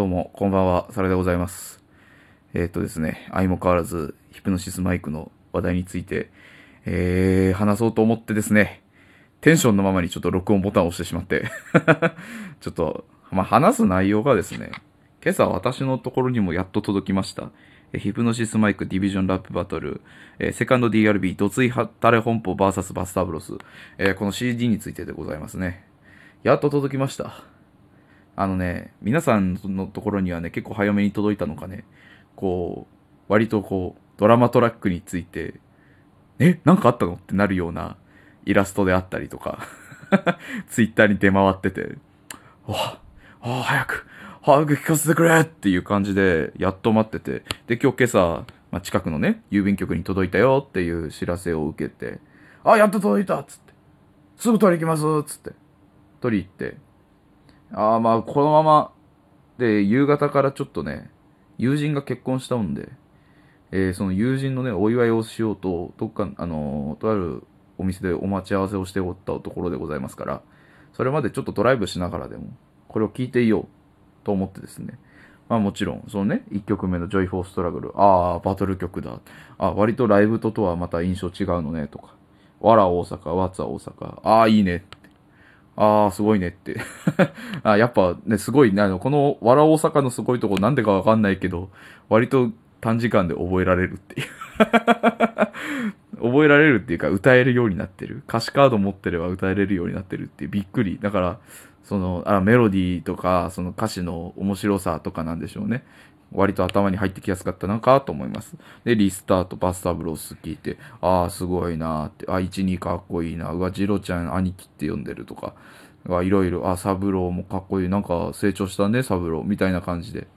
どうも、こんばんは、サラでございます。えーっとですね、相も変わらず、ヒプノシスマイクの話題について、えー、話そうと思ってですね、テンションのままにちょっと録音ボタンを押してしまって、ちょっと、まあ、話す内容がですね、今朝私のところにもやっと届きました。えヒプノシスマイクディビジョンラップバトル、えーセカンド DRB、ドツイハタレ本舗 VS バスタブロス、えーこの CD についてでございますね。やっと届きました。あのね、皆さんのところにはね、結構早めに届いたのかね、こう、割とこう、ドラマトラックについて、え、なんかあったの？ってなるようなイラストであったりとか、ツイッターに出回ってて、ああ、早く、早く聞かせてくれ！っていう感じで、やっと待ってて、で、今日今朝、まあ、近くのね、郵便局に届いたよっていう知らせを受けて、あ、やっと届いた！っつって、すぐ取り行きます！っつって、取り行って、ああ、まあ、このまま、で、夕方からちょっとね、友人が結婚したもんで、えーその友人のね、お祝いをしようと、どっか、あのーとあるお店でお待ち合わせをしておったところでございますから、それまでちょっとドライブしながらでも、これを聞いていようと思ってですね、まあもちろん、そのね、1曲目の Joy for Struggle、ああ、バトル曲だ。あ割とライブととはまた印象違うのね、とか。わら大阪、わつは大阪、ああ、いいねっ。ああ、すごいねって。あやっぱね、すごいね、あの、この、わら大阪のすごいとこなんでかわかんないけど、割と短時間で覚えられるっていう。覚えられるっていうか、歌えるようになってる。歌詞カード持ってれば歌えれるようになってるっていう、びっくり。だから、その、あメロディーとか、その歌詞の面白さとかなんでしょうね。割と頭に入ってきやすかったのかと思います。で、リスタート、 Buster Bros聞いて、ああ、すごいなーって、あ、一兄かっこいいな、うわ、二郎ちゃん兄貴って呼んでるとか、いろいろ、あ、サブローもかっこいい、なんか成長したね、サブロー、みたいな感じで、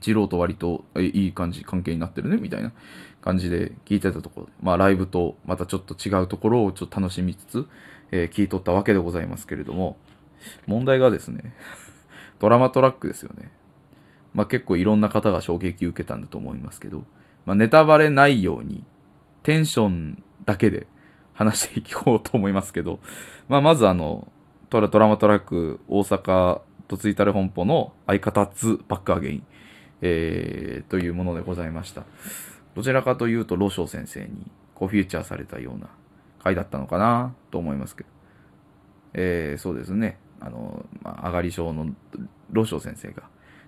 二郎と割といい感じ、関係になってるね、みたいな感じで聞いてたところ、まあライブとまたちょっと違うところをちょっと楽しみつつ、えー聞いとったわけでございますけれども、問題がですね、ドラマトラックですよね。まあ結構いろんな方が衝撃を受けたんだと思いますけど、まあネタバレないように、テンションだけで話していこうと思いますけど、まあまずあの、トラドラマトラック大阪とツイタル本舗の相方2バックアゲイン、えー、というものでございました。どちらかというと、ロショウ先生にこうフィーチャーされたような回だったのかなと思いますけど。えー、そうですね。あの、まあ、上がり症のロショウ先生が、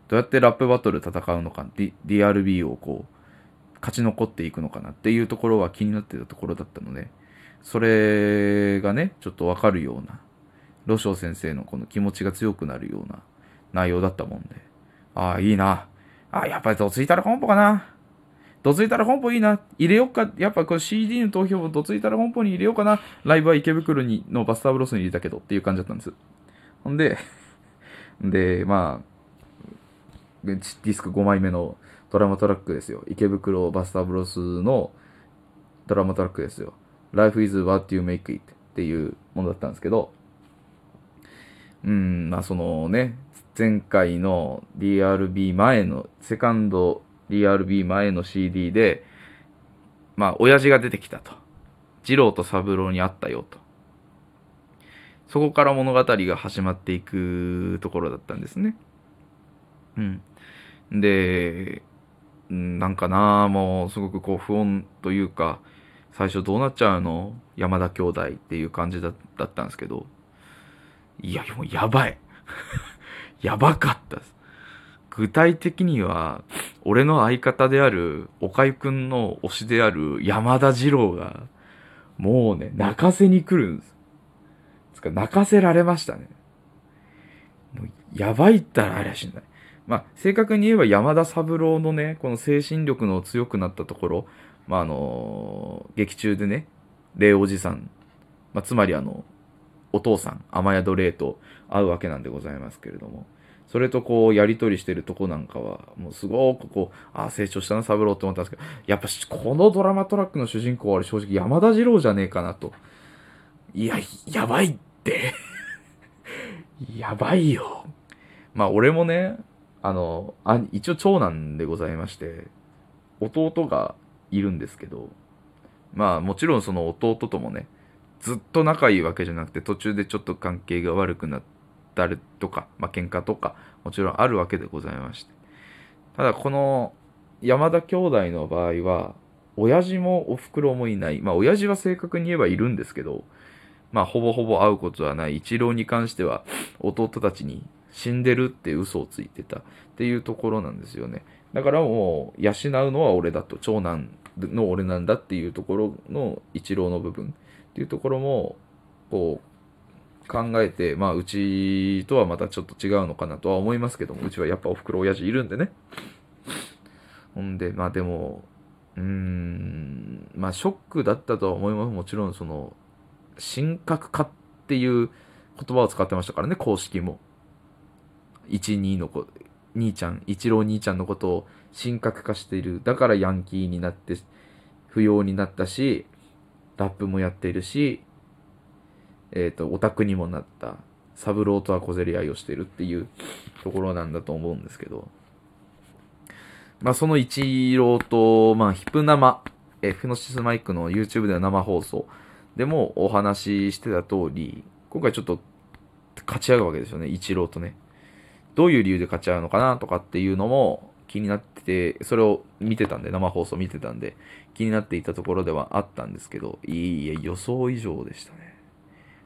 どうやってラップバトル戦うのか、D、DRB をこう、勝ち残っていくのかなっていうところは気になってたところだったので、それがね、ちょっとわかるような、ロショウ先生のこの気持ちが強くなるような内容だったもんで、ああ、いいな。ああ、やっぱりドツイタル本舗かな。ドツイタル本舗いいな。入れよっか。やっぱこれ CD の投票をドツイタル本舗に入れようかな。ライブは池袋にのバスターブロスに入れたけどっていう感じだったんです。ほんで、で、まあ、ディスク5枚目のドラマトラックですよ。池袋バスターブロスのドラマトラックですよ。Life is what you make it っていうものだったんですけど、うん、まあそのね、前回の DRB 前の、セカンド DRB 前の CD で、まあ親父が出てきたと。二郎と三郎に会ったよと。そこから物語が始まっていくところだったんですね。うん。で、んなんかなもうすごくこう不穏というか、最初どうなっちゃうの？山田兄弟っていう感じだだったんですけど、いや、もうやばい。やばかったです。具体的には、俺の相方である、岡井くんの推しである山田二郎が、もうね、泣かせに来るんです。つか、泣かせられましたね。もうやばいったらありゃしない。まあ、正確に言えば山田三郎のね、この精神力の強くなったところ、まあ、あの劇中でね、霊おじさん、まあ、つまりあの、お父さん、雨宿霊と会うわけなんでございますけれども、それとこう、やりとりしてるとこなんかは、もうすごくこう、ああ、成長したな、三郎って思ったんですけど、やっぱしこのドラマトラックの主人公は正直山田二郎じゃねえかなと。いや、やばいって。やばいよ。まあ、俺もね、あの、あ一応長男でございまして、弟がいるんですけど、まあもちろんその弟ともね、ずっと仲いいわけじゃなくて途中でちょっと関係が悪くなったりとか、まあ喧嘩とか、もちろんあるわけでございまして。ただこの山田兄弟の場合は、親父もお袋もいない。まあ親父は正確に言えばいるんですけど、まあほぼほぼ会うことはない一郎に関しては弟たちに死んでるって嘘をついてたっていうところなんですよね。だからもう養うのは俺だと、長男の俺なんだっていうところの一郎の部分っていうところも、こう考えて、まあうちとはまたちょっと違うのかなとは思いますけども、うちはやっぱお袋親父いるんでね。ほんで、まあでも、うーん、まあショックだったとは思います。もちろんその、神格化っていう言葉を使ってましたからね、公式も。1、2の子、兄ちゃん、一郎兄ちゃんのことを神格化している。だからヤンキーになって不要になったし、ラップもやっているし、えっ、ー、と、オタクにもなった。三郎とは小競り合いをしているっていうところなんだと思うんですけど。まあ、その一郎と、まあ、ヒプ生、えフノシスマイクの YouTube での生放送でもお話ししてた通り、今回ちょっと勝ち合うわけですよね、一郎とね。どういう理由で勝ち合うのかなとかっていうのも気になってて、それを見てたんで、生放送見てたんで、気になっていたところではあったんですけど、いいえ、予想以上でしたね。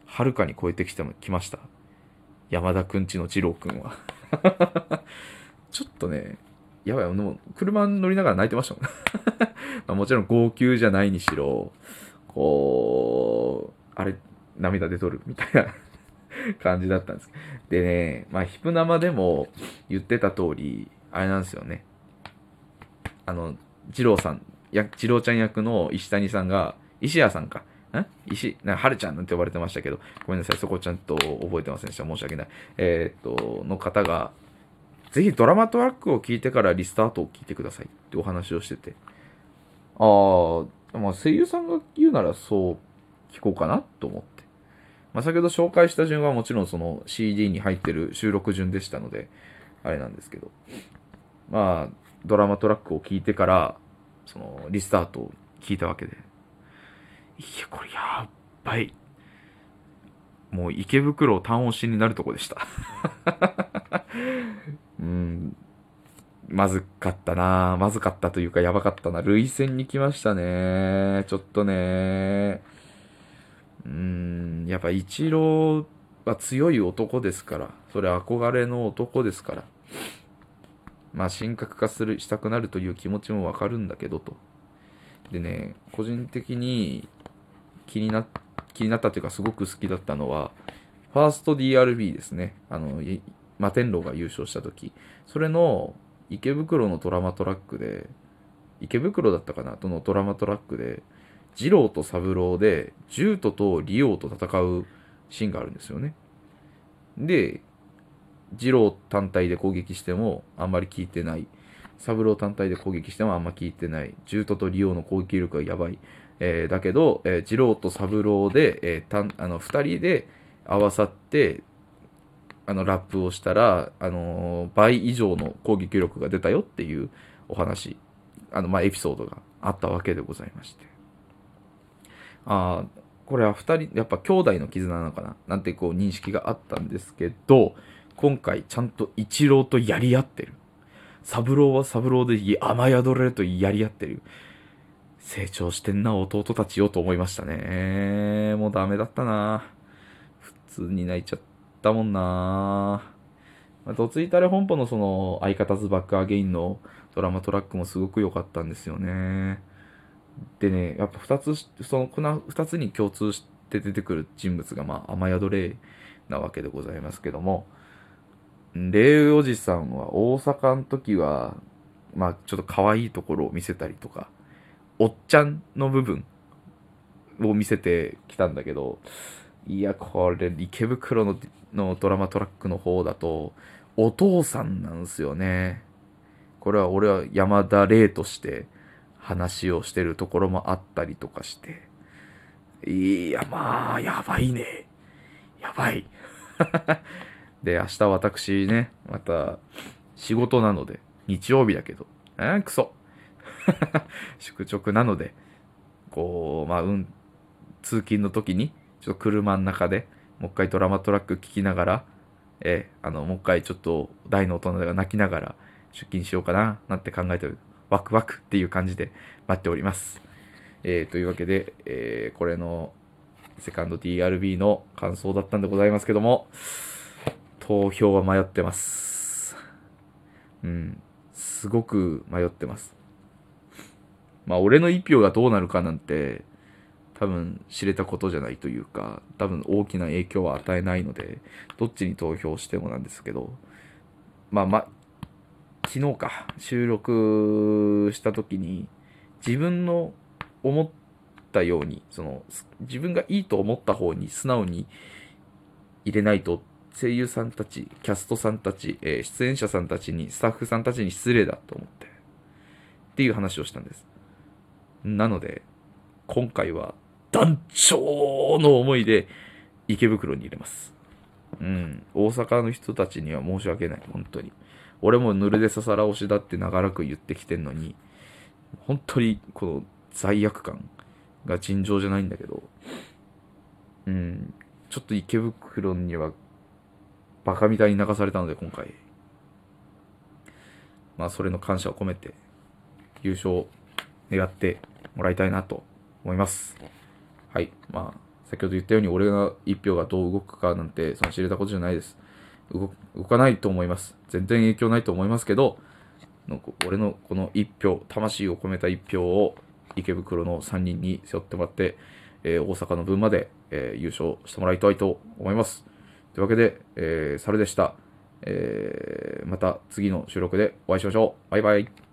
はるかに超えてきても来ました。山田くんちの次郎くんは。ちょっとね、やばい、もう車乗りながら泣いてましたもん。まあもちろん号泣じゃないにしろ、こう、あれ、涙出とるみたいな 感じだったんです。でね、まあ、ヒプ生でも言ってた通り、あれなんですよね。あの、二郎さん、や、二郎ちゃん役の石谷さんが、石谷さんか。ん石、な、はるちゃんなんて呼ばれてましたけど、ごめんなさい、そこちゃんと覚えてませんでした。申し訳ない。えー、っと、の方が、ぜひドラマトラックを聞いてからリスタートを聞いてくださいってお話をしてて。ああ、まあ声優さんが言うならそう聞こうかなと思って。まあ、先ほど紹介した順はもちろんその CD に入ってる収録順でしたので、あれなんですけど、まあ、ドラマトラックを聞いてから、その、リスタートを聞いたわけで、いや、これやっばい。もう池袋を単押しになるとこでした。うん。まずかったなまずかったというかやばかったな。類戦に来ましたね。ちょっとねうん、やっぱ一郎は強い男ですから、それ憧れの男ですから、まあ、神格化する、したくなるという気持ちもわかるんだけどと。でね、個人的に気にな、気になったというかすごく好きだったのは、ファースト DRB ですね。あの、摩天楼が優勝した時。それの池袋のドラマトラックで、池袋だったかな？とのドラマトラックで、二郎と三郎で、獣人とリオと戦うシーンがあるんですよね。で、二郎単体で攻撃してもあんまり効いてない。三郎単体で攻撃してもあんま効いてない。獣人とリオの攻撃力がやばい。えー、だけど、えー、二郎と三郎で、えー、たんあの二人で合わさって、あの、ラップをしたら、あのー、倍以上の攻撃力が出たよっていうお話、あの、まあ、エピソードがあったわけでございまして。ああ、これは二人、やっぱ兄弟の絆なのかな？なんてこう認識があったんですけど、今回ちゃんと一郎とやり合ってる。三郎は三郎で雨宿れるとやり合ってる。成長してんな、弟たちよと思いましたね。もうダメだったな。普通に泣いちゃったもんな。ま、どついたれ本舗のその相方ズバックアゲインのドラマトラックもすごく良かったんですよね。でね、やっぱ二つ、その、この二つに共通して出てくる人物が、まあ、雨宿霊なわけでございますけども、霊おじさんは大阪の時は、まあ、ちょっと可愛いところを見せたりとか、おっちゃんの部分を見せてきたんだけど、いや、これ、池袋ののドラマトラックの方だと、お父さんなんですよね。これは俺は山田霊として話をしてるところもあったりとかして。いや、まあ、やばいね。やばい。で、明日私ね、また仕事なので、日曜日だけど、えー、くそ。宿直なので、こう、まあ、うん、通勤の時に、ちょっと車の中で、もう一回ドラマトラック聞きながら、えー、あの、もう一回ちょっと大の大人が泣きながら出勤しようかな、なんて考えてる。ワクワクっていう感じで待っております。えー、というわけで、えー、これのセカンド DRB の感想だったんでございますけども、投票は迷ってます。うん。すごく迷ってます。まあ、俺の一票がどうなるかなんて、多分知れたことじゃないというか、多分大きな影響は与えないので、どっちに投票してもなんですけど、まあまあ、昨日か、収録した時に、自分の思ったように、その、自分がいいと思った方に素直に入れないと、声優さんたち、キャストさんたち、えー、出演者さんたちに、スタッフさんたちに失礼だと思って、っていう話をしたんです。なので、今回は団長の思いで池袋に入れます。うん。大阪の人たちには申し訳ない。本当に。俺もぬるでささら押しだって長らく言ってきてんのに、本当にこの罪悪感が尋常じゃないんだけど、うん。ちょっと池袋にはバカみたいに流されたので今回。まあそれの感謝を込めて優勝を願ってもらいたいなと思います。はい。まあ、先ほど言ったように、俺が一票がどう動くかなんて、その知れたことじゃないです。動かないと思います。全然影響ないと思いますけど、俺のこの一票、魂を込めた一票を池袋の3人に背負ってもらって、えー、大阪の分まで、えー、優勝してもらいたいと思います。というわけで、えー、猿でした。えー、また次の収録でお会いしましょう。バイバイ。